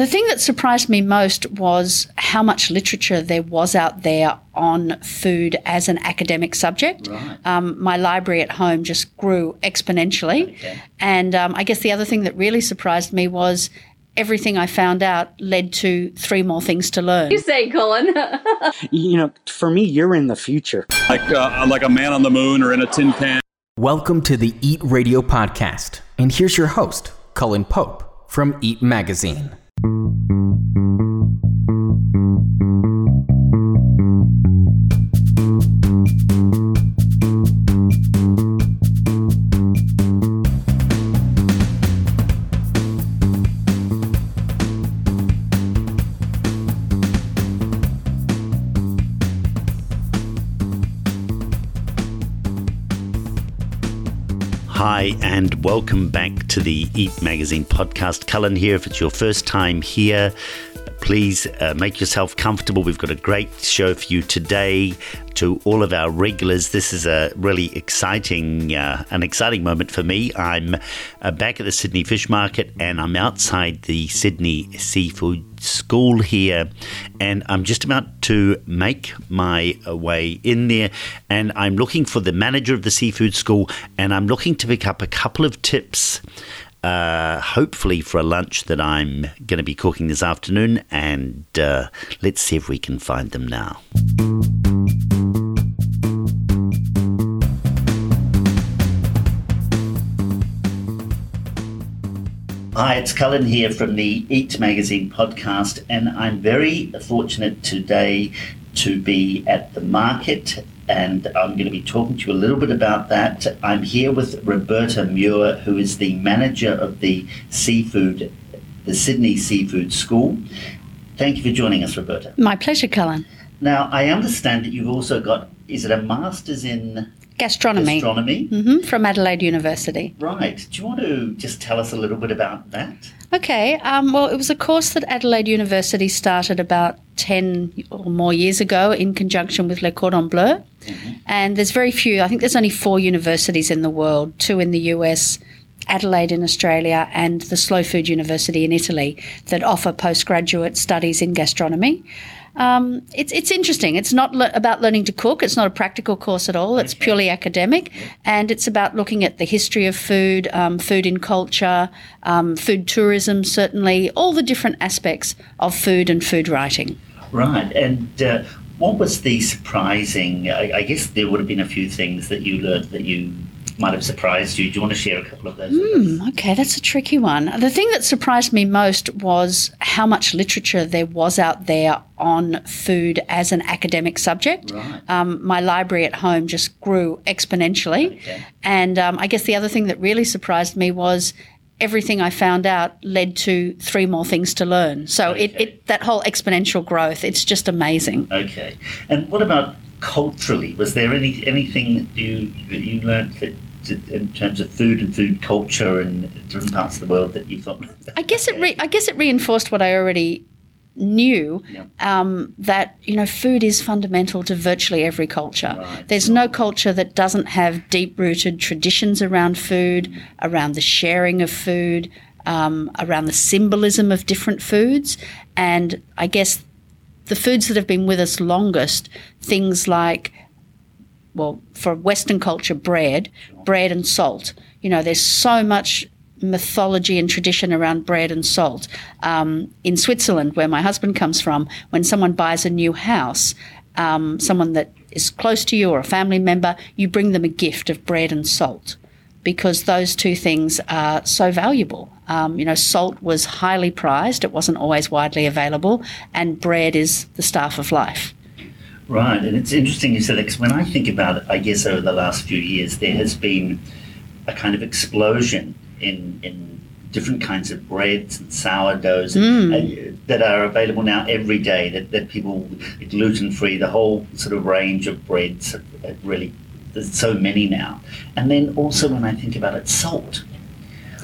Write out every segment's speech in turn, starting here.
The thing that surprised me most was how much literature there was out there on food as an academic subject. Right. Um, my library at home just grew exponentially. Okay. And um, I guess the other thing that really surprised me was everything I found out led to three more things to learn. You say, Colin. You know, for me, you're in the future. like uh, like a man on the moon or in a tin pan. Welcome to the Eat Radio Podcast. And here's your host, Cullen Pope from Eat Magazine. Thank you. Hi, and welcome back to the Eat Magazine podcast. Cullen here. If it's your first time here, please uh, make yourself comfortable. We've got a great show for you today. To all of our regulars, this is a really exciting, uh, an exciting moment for me. I'm uh, back at the Sydney Fish Market, and I'm outside the Sydney Seafood School here, and I'm just about to make my way in there, and I'm looking for the manager of the seafood school, and I'm looking to pick up a couple of tips uh, hopefully for a lunch that I'm going to be cooking this afternoon, and uh, let's see if we can find them now. Hi, it's Cullen here from the Eat Magazine podcast, and I'm very fortunate today to be at the market, and I'm going to be talking to you a little bit about that. I'm here with Roberta Muir, who is the manager of the seafood, the Sydney Seafood School. Thank you for joining us, Roberta. My pleasure, Cullen. Now, I understand that you've also got, is it a master's in Gastronomy. astronomy? hmm from Adelaide University. Right. Do you want to just tell us a little bit about that? Okay, um, well, it was a course that Adelaide University started about 10 or more years ago in conjunction with Le Cordon Bleu. And there's very few, I think there's only four universities in the world two in the US, Adelaide in Australia, and the Slow Food University in Italy that offer postgraduate studies in gastronomy. Um, it's, it's interesting. It's not le- about learning to cook. It's not a practical course at all. It's purely academic, and it's about looking at the history of food, um, food in culture, um, food tourism, certainly all the different aspects of food and food writing. Right. And uh, what was the surprising? I, I guess there would have been a few things that you learned that you might have surprised you. Do you want to share a couple of those? us? Okay, that's a tricky one. The thing that surprised me most was how much literature there was out there on food as an academic subject. Right. Um, my library at home just grew exponentially. Okay. And um, I guess the other thing that really surprised me was everything I found out led to three more things to learn. So it, Okay. it that whole exponential growth, it's just amazing. Okay. And what about culturally? Was there any anything that you that you learned that in terms of food and food culture in different parts of the world that you thought? I guess it re- I guess it reinforced what I already knew Yeah. um, that you know food is fundamental to virtually every culture. Right. There's no culture that doesn't have deep-rooted traditions around food, around the sharing of food, um, around the symbolism of different foods, and I guess the foods that have been with us longest, things like well, for Western culture, bread, bread and salt. You know, there's so much mythology and tradition around bread and salt. Um, in Switzerland, where my husband comes from, when someone buys a new house, um, someone that is close to you or a family member, you bring them a gift of bread and salt because those two things are so valuable. Um, you know, salt was highly prized, it wasn't always widely available, and bread is the staff of life. Right, and it's interesting you said that because when I think about it, I guess over the last few years there has been a kind of explosion in in different kinds of breads and sourdoughs uh, that are available now every day. That, that people gluten free, the whole sort of range of breads, really. There's so many now, and then also when I think about it, salt.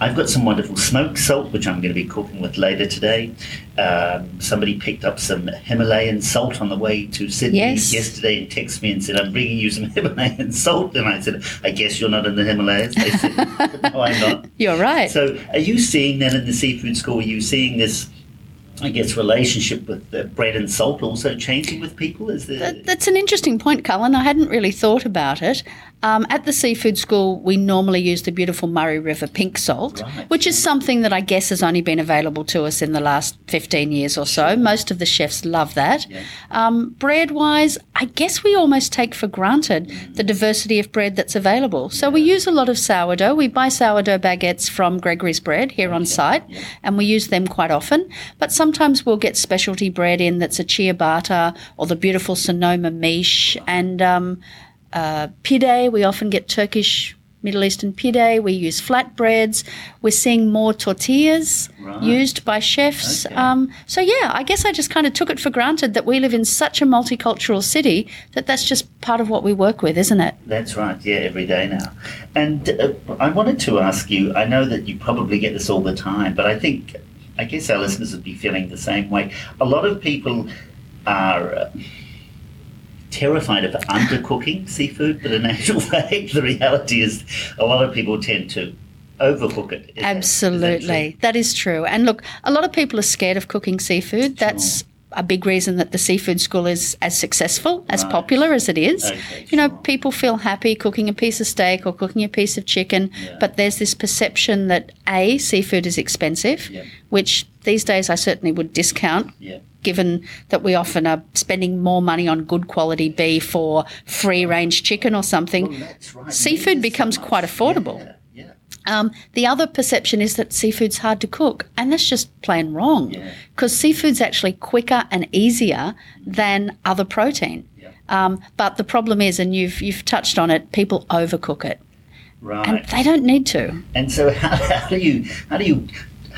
I've got some wonderful smoked salt, which I'm going to be cooking with later today. Um, somebody picked up some Himalayan salt on the way to Sydney Yes. yesterday and texted me and said, I'm bringing you some Himalayan salt. And I said, I guess you're not in the Himalayas. They said, no, I'm not. You're right. So are you seeing then in the seafood school, are you seeing this I guess relationship with the bread and salt also changing with people? Is there? That- That's an interesting point, Cullen. I hadn't really thought about it. Um, at the seafood school, we normally use the beautiful Murray River pink salt, Right. which is something that I guess has only been available to us in the last 15 years or so. Most of the chefs love that. Um, bread wise, I guess we almost take for granted the diversity of bread that's available. So we use a lot of sourdough. We buy sourdough baguettes from Gregory's Bread here on site, and we use them quite often. But sometimes we'll get specialty bread in that's a ciabatta or the beautiful Sonoma miche and um, uh, pide. We often get Turkish. Middle Eastern pide. We use flatbreads. We're seeing more tortillas Right. used by chefs. Okay. Um, so yeah, I guess I just kind of took it for granted that we live in such a multicultural city that that's just part of what we work with, isn't it? That's right, yeah, every day now. And uh, I wanted to ask you I know that you probably get this all the time, but I think, I guess our listeners would be feeling the same way. A lot of people are. Uh, Terrified of undercooking seafood, but in actual fact, the reality is a lot of people tend to overcook it. Is that- is that Absolutely. that is true. And look, a lot of people are scared of cooking seafood. That's a big reason that the seafood school is as successful, as Right. popular as it is. Okay, you know, people feel happy cooking a piece of steak or cooking a piece of chicken, but there's this perception that A, seafood is expensive, Yeah. which these days I certainly would discount Yeah. Given that we often are spending more money on good quality beef or free range chicken or something. Well, right. Seafood is so becomes quite affordable. Yeah, yeah. Um, the other perception is that seafood's hard to cook, and that's just plain wrong. Yeah. Because seafood's actually quicker and easier than other protein. Yeah. Um, but the problem is, and you've you've touched on it, people overcook it, Right. and they don't need to. And so, how, how do you how do you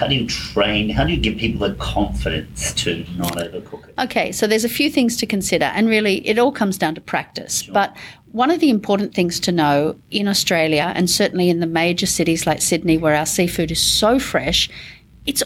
how do you train? How do you give people the confidence to not overcook it? Okay, so there's a few things to consider, and really it all comes down to practice. But one of the important things to know in Australia, and certainly in the major cities like Sydney, where our seafood is so fresh, it's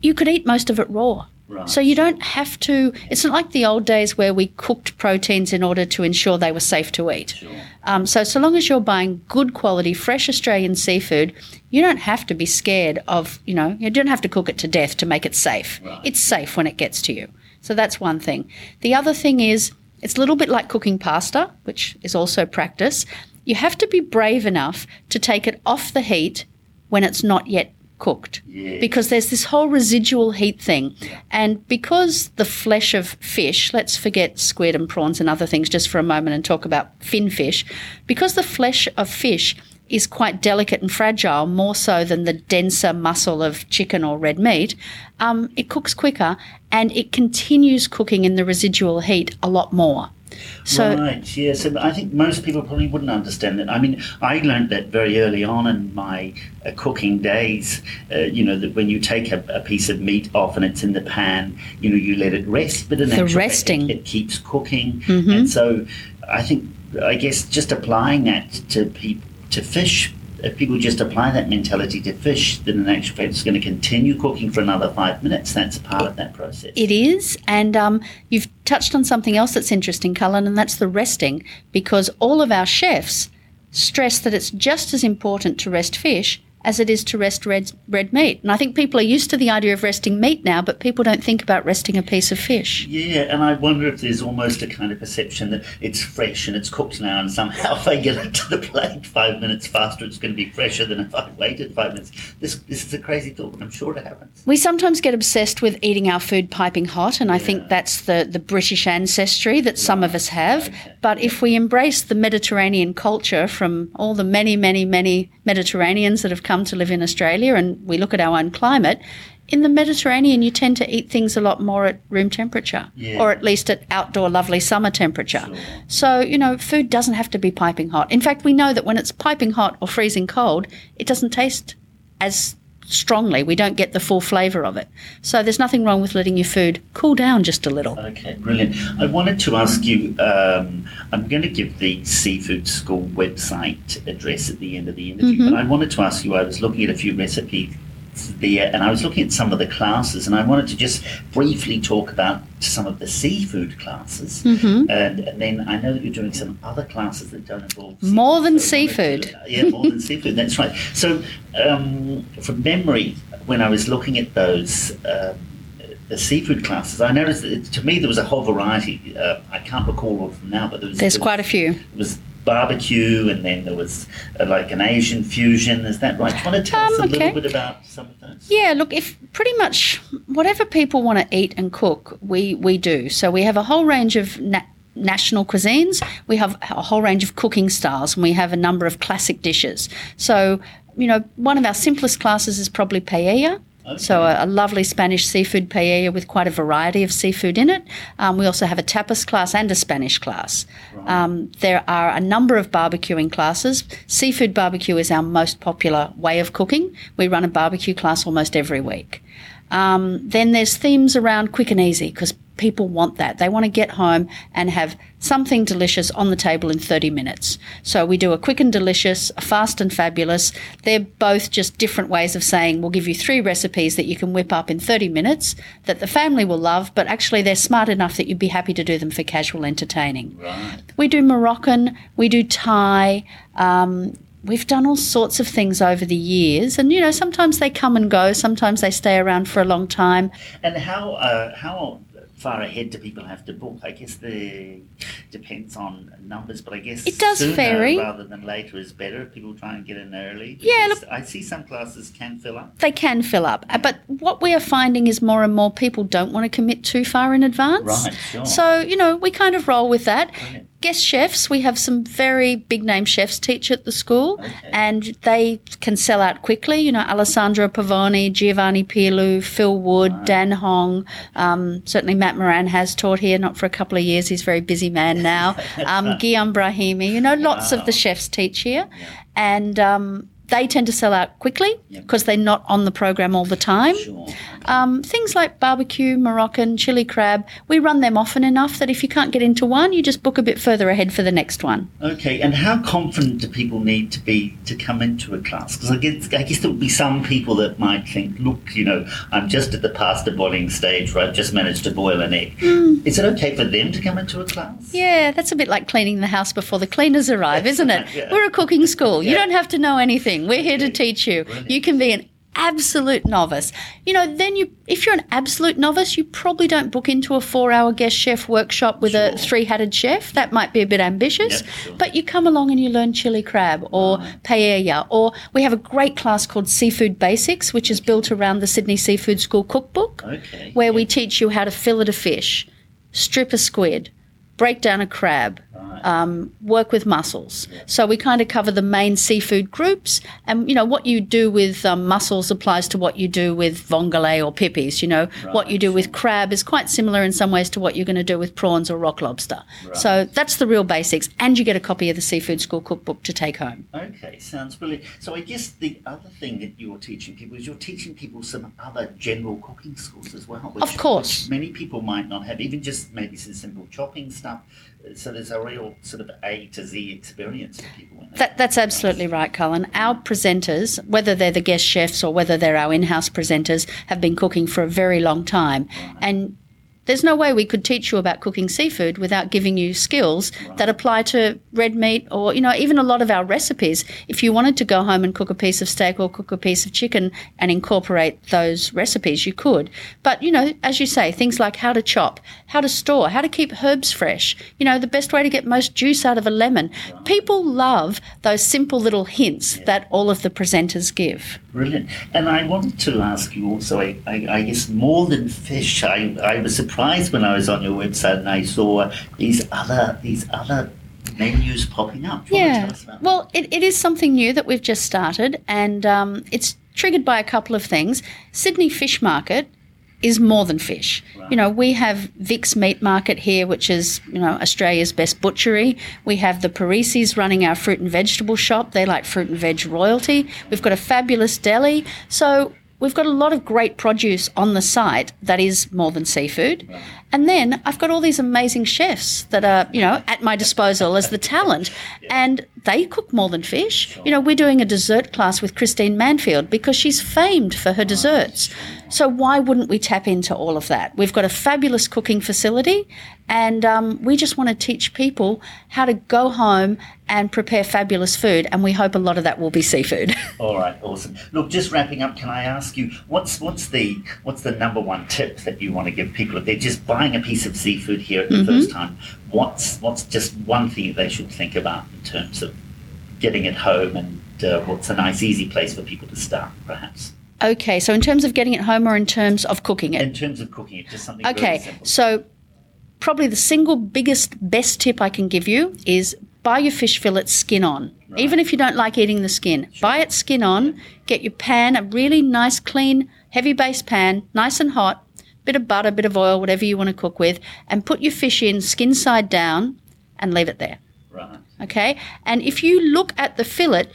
you could eat most of it raw. Right. So you don't have to. It's not like the old days where we cooked proteins in order to ensure they were safe to eat. Um, so so long as you're buying good quality, fresh Australian seafood, you don't have to be scared of. You know, you don't have to cook it to death to make it safe. It's safe when it gets to you. So that's one thing. The other thing is it's a little bit like cooking pasta, which is also practice. You have to be brave enough to take it off the heat when it's not yet cooked Yes. because there's this whole residual heat thing. And because the flesh of fish, let's forget squid and prawns and other things just for a moment and talk about fin fish, because the flesh of fish is quite delicate and fragile, more so than the denser muscle of chicken or red meat, um, it cooks quicker and it continues cooking in the residual heat a lot more. So right, yes, and I think most people probably wouldn't understand that. I mean, I learned that very early on in my uh, cooking days. Uh, you know, that when you take a, a piece of meat off and it's in the pan, you know, you let it rest, but in The fact, resting. Mm-hmm. it, it keeps cooking. And so, I think, I guess, just applying that to people to fish. If people just apply that mentality to fish, then in actual fact it's going to continue cooking for another five minutes. That's part of that process. It is, and um, you've touched on something else that's interesting, Cullen, and that's the resting, because all of our chefs stress that it's just as important to rest fish as it is to rest red, red meat. And I think people are used to the idea of resting meat now, but people don't think about resting a piece of fish. Yeah, and I wonder if there's almost a kind of perception that it's fresh and it's cooked now, and somehow if I get it to the plate five minutes faster, it's going to be fresher than if I waited five minutes. This this is a crazy thought, but I'm sure it happens. We sometimes get obsessed with eating our food piping hot, and I think that's the, the British ancestry that some of us have. But if we embrace the Mediterranean culture from all the many, many, many Mediterraneans that have come to live in Australia, and we look at our own climate, in the Mediterranean, you tend to eat things a lot more at room temperature, Yeah. or at least at outdoor lovely summer temperature. So, you know, food doesn't have to be piping hot. In fact, we know that when it's piping hot or freezing cold, it doesn't taste as strongly. We don't get the full flavour of it. So there's nothing wrong with letting your food cool down just a little. Okay, brilliant. I wanted to ask you. Um, I'm going to give the seafood school website address at the end of the interview, but I wanted to ask you. I was looking at a few recipes there, and I was looking at some of the classes, and I wanted to just briefly talk about some of the seafood classes, and, and then I know that you're doing some other classes that don't involve More than so seafood. to- yeah, more than seafood. That's right. So, um, from memory, when I was looking at those. Um, the seafood classes, I noticed that to me there was a whole variety. Uh, I can't recall all of them now, but there was There's there quite a few. was, was barbecue, and then there was uh, like an Asian fusion. Is that right? Do you want to tell us a Um, okay. little bit about some of those? Yeah, look, if pretty much whatever people want to eat and cook, we, we do. So we have a whole range of na- national cuisines, we have a whole range of cooking styles, and we have a number of classic dishes. So, you know, one of our simplest classes is probably paella. So a, a lovely Spanish seafood paella with quite a variety of seafood in it. Um, we also have a tapas class and a Spanish class. Um, there are a number of barbecuing classes. Seafood barbecue is our most popular way of cooking. We run a barbecue class almost every week. Um, then there's themes around quick and easy because people want that. They want to get home and have something delicious on the table in 30 minutes. So we do a quick and delicious, a fast and fabulous. They're both just different ways of saying we'll give you three recipes that you can whip up in 30 minutes that the family will love, but actually they're smart enough that you'd be happy to do them for casual entertaining. Right. We do Moroccan, we do Thai. Um, we've done all sorts of things over the years, and you know sometimes they come and go, sometimes they stay around for a long time. And how uh, how far ahead do people have to book? I guess the depends on numbers, but I guess It does vary. rather than later is better. if People try and get in early. Yeah, Because I see some classes can fill up. They can fill up, Uh, but what we are finding is more and more people don't want to commit too far in advance. Right, sure. So you know we kind of roll with that. Brilliant. Guest chefs, we have some very big name chefs teach at the school, and they can sell out quickly. You know, Alessandro Pavoni, Giovanni Pilu, Phil Wood, Dan Hong. Um, certainly, Matt Moran has taught here, not for a couple of years. He's a very busy man now. Um, Guillaume Brahimi. You know, lots of the chefs teach here, and. Um, they tend to sell out quickly because they're not on the program all the time. Sure. Um, things like barbecue, Moroccan, chili crab, we run them often enough that if you can't get into one, you just book a bit further ahead for the next one. Okay, and how confident do people need to be to come into a class? Because I guess, I guess there would be some people that might think, look, you know, I'm just at the pasta boiling stage where I've just managed to boil an egg. Is it okay for them to come into a class? Yeah, that's a bit like cleaning the house before the cleaners arrive, isn't it? Yeah. We're a cooking school. You don't have to know anything. We're here to teach you. You can be an absolute novice. You know, then you if you're an absolute novice, you probably don't book into a 4-hour guest chef workshop with a three-hatted chef. That might be a bit ambitious. Yep, sure. But you come along and you learn chili crab or paella or we have a great class called Seafood Basics which is built around the Sydney Seafood School cookbook Okay, where we teach you how to fillet a fish, strip a squid, break down a crab, um, work with mussels. So we kind of cover the main seafood groups, and you know what you do with um, mussels applies to what you do with vongole or pippies. You know what you do with crab is quite similar in some ways to what you're going to do with prawns or rock lobster. So that's the real basics, and you get a copy of the Seafood School cookbook to take home. Okay, sounds brilliant. So I guess the other thing that you're teaching people is you're teaching people some other general cooking skills as well. Which, Of course. many people might not have, even just maybe some simple chopping stuff. So there's a real sort of A to Z experience for people. That, that's absolutely right, Cullen. Our presenters, whether they're the guest chefs or whether they're our in house presenters, have been cooking for a very long time. And there's no way we could teach you about cooking seafood without giving you skills that apply to red meat or, you know, even a lot of our recipes. If you wanted to go home and cook a piece of steak or cook a piece of chicken and incorporate those recipes, you could. But, you know, as you say, things like how to chop, how to store, how to keep herbs fresh, you know, the best way to get most juice out of a lemon. People love those simple little hints that all of the presenters give. Brilliant. And I wanted to ask you also, I, I, I guess more than fish, I, I was surprised when I was on your website and I saw these other these other menus popping up. Do you want to Yeah. tell us about Well, it, it is something new that we've just started, and um, it's triggered by a couple of things. Sydney Fish Market is more than fish. You know, we have Vic's Meat Market here, which is, you know, Australia's best butchery. We have the Parisis running our fruit and vegetable shop. They like fruit and veg royalty. We've got a fabulous deli. So we've got a lot of great produce on the site that is more than seafood. And then I've got all these amazing chefs that are, you know, at my disposal as the talent. And they cook more than fish. You know, we're doing a dessert class with Christine Manfield because she's famed for her desserts. So why wouldn't we tap into all of that? We've got a fabulous cooking facility, and um, we just want to teach people how to go home and prepare fabulous food. And we hope a lot of that will be seafood. All right, awesome. Look, just wrapping up, can I ask you what's what's the what's the number one tip that you want to give people if they're just buying a piece of seafood here at the Mm-hmm. first time? What's what's just one thing they should think about in terms of getting it home and uh, what's a nice easy place for people to start, perhaps okay, so in terms of getting it home or in terms of cooking it? in terms of cooking it, just something Okay, so probably the single biggest, best tip I can give you is buy your fish fillet skin on. Even if you don't like eating the skin, buy it skin on. Get your pan, a really nice, clean, heavy base pan, nice and hot, bit of butter, bit of oil, whatever you want to cook with, and put your fish in skin side down and leave it there. Right. Okay, and if you look at the fillet,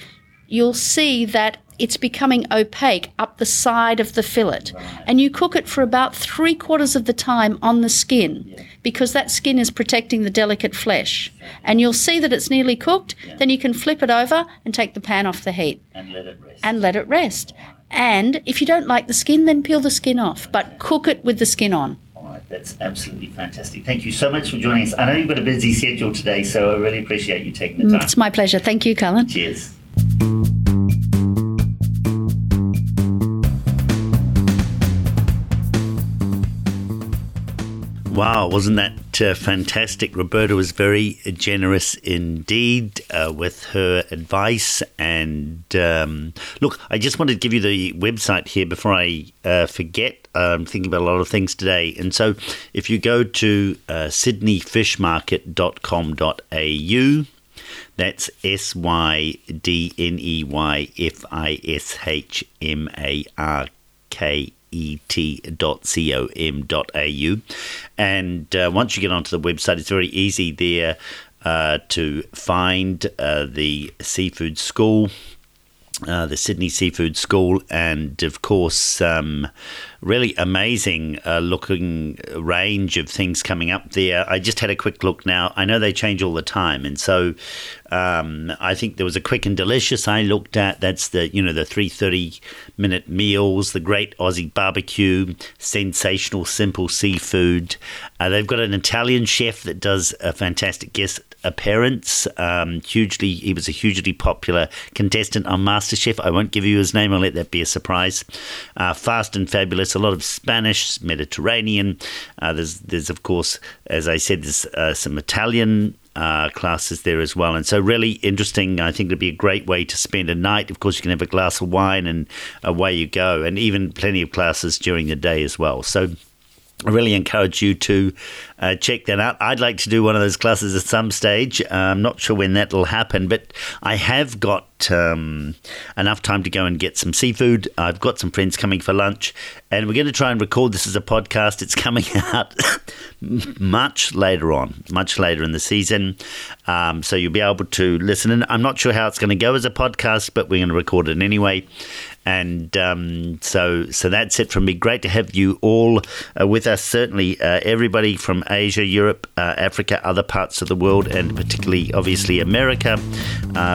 you'll see that it's becoming opaque up the side of the fillet. Right. And you cook it for about three quarters of the time on the skin because that skin is protecting the delicate flesh. And you'll see that it's nearly cooked, then you can flip it over and take the pan off the heat And let it rest. and let it rest. And if you don't like the skin, then peel the skin off, but cook it with the skin on. All right, that's absolutely fantastic. Thank you so much for joining us. I know you've got a busy schedule today, so I really appreciate you taking the mm, time. It's my pleasure. Thank you, Cullen. Cheers. Wow, wasn't that uh, fantastic? Roberta was very generous indeed uh, with her advice. And um, look, I just wanted to give you the website here before I uh, forget. I'm thinking about a lot of things today. And so if you go to uh, sydneyfishmarket.com.au, that's S Y D N E Y F I S H M A R K E T dot C O M dot A U. And uh, once you get onto the website, it's very easy there uh, to find uh, the seafood school. Uh, the Sydney Seafood School, and of course, um, really amazing uh, looking range of things coming up there. I just had a quick look now. I know they change all the time, and so um, I think there was a quick and delicious I looked at. That's the you know the three thirty minute meals, the great Aussie barbecue, sensational simple seafood. Uh, they've got an Italian chef that does a fantastic guest appearance. Um, hugely, he was a hugely popular contestant on MasterChef. I won't give you his name. I'll let that be a surprise. Uh, fast and fabulous. A lot of Spanish, Mediterranean. Uh, there's, there's of course, as I said, there's uh, some Italian. Uh, classes there as well, and so really interesting. I think it'd be a great way to spend a night. Of course, you can have a glass of wine and away you go, and even plenty of classes during the day as well. So I really encourage you to uh, check that out. I'd like to do one of those classes at some stage. Uh, I'm not sure when that'll happen, but I have got um, enough time to go and get some seafood. I've got some friends coming for lunch, and we're going to try and record this as a podcast. It's coming out much later on, much later in the season. Um, so you'll be able to listen. And I'm not sure how it's going to go as a podcast, but we're going to record it anyway. And um, so, so that's it from me. Great to have you all uh, with us. Certainly, uh, everybody from Asia, Europe, uh, Africa, other parts of the world, and particularly, obviously, America.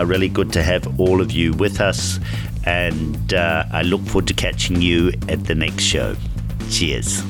Really good to have all of you with us. And uh, I look forward to catching you at the next show. Cheers.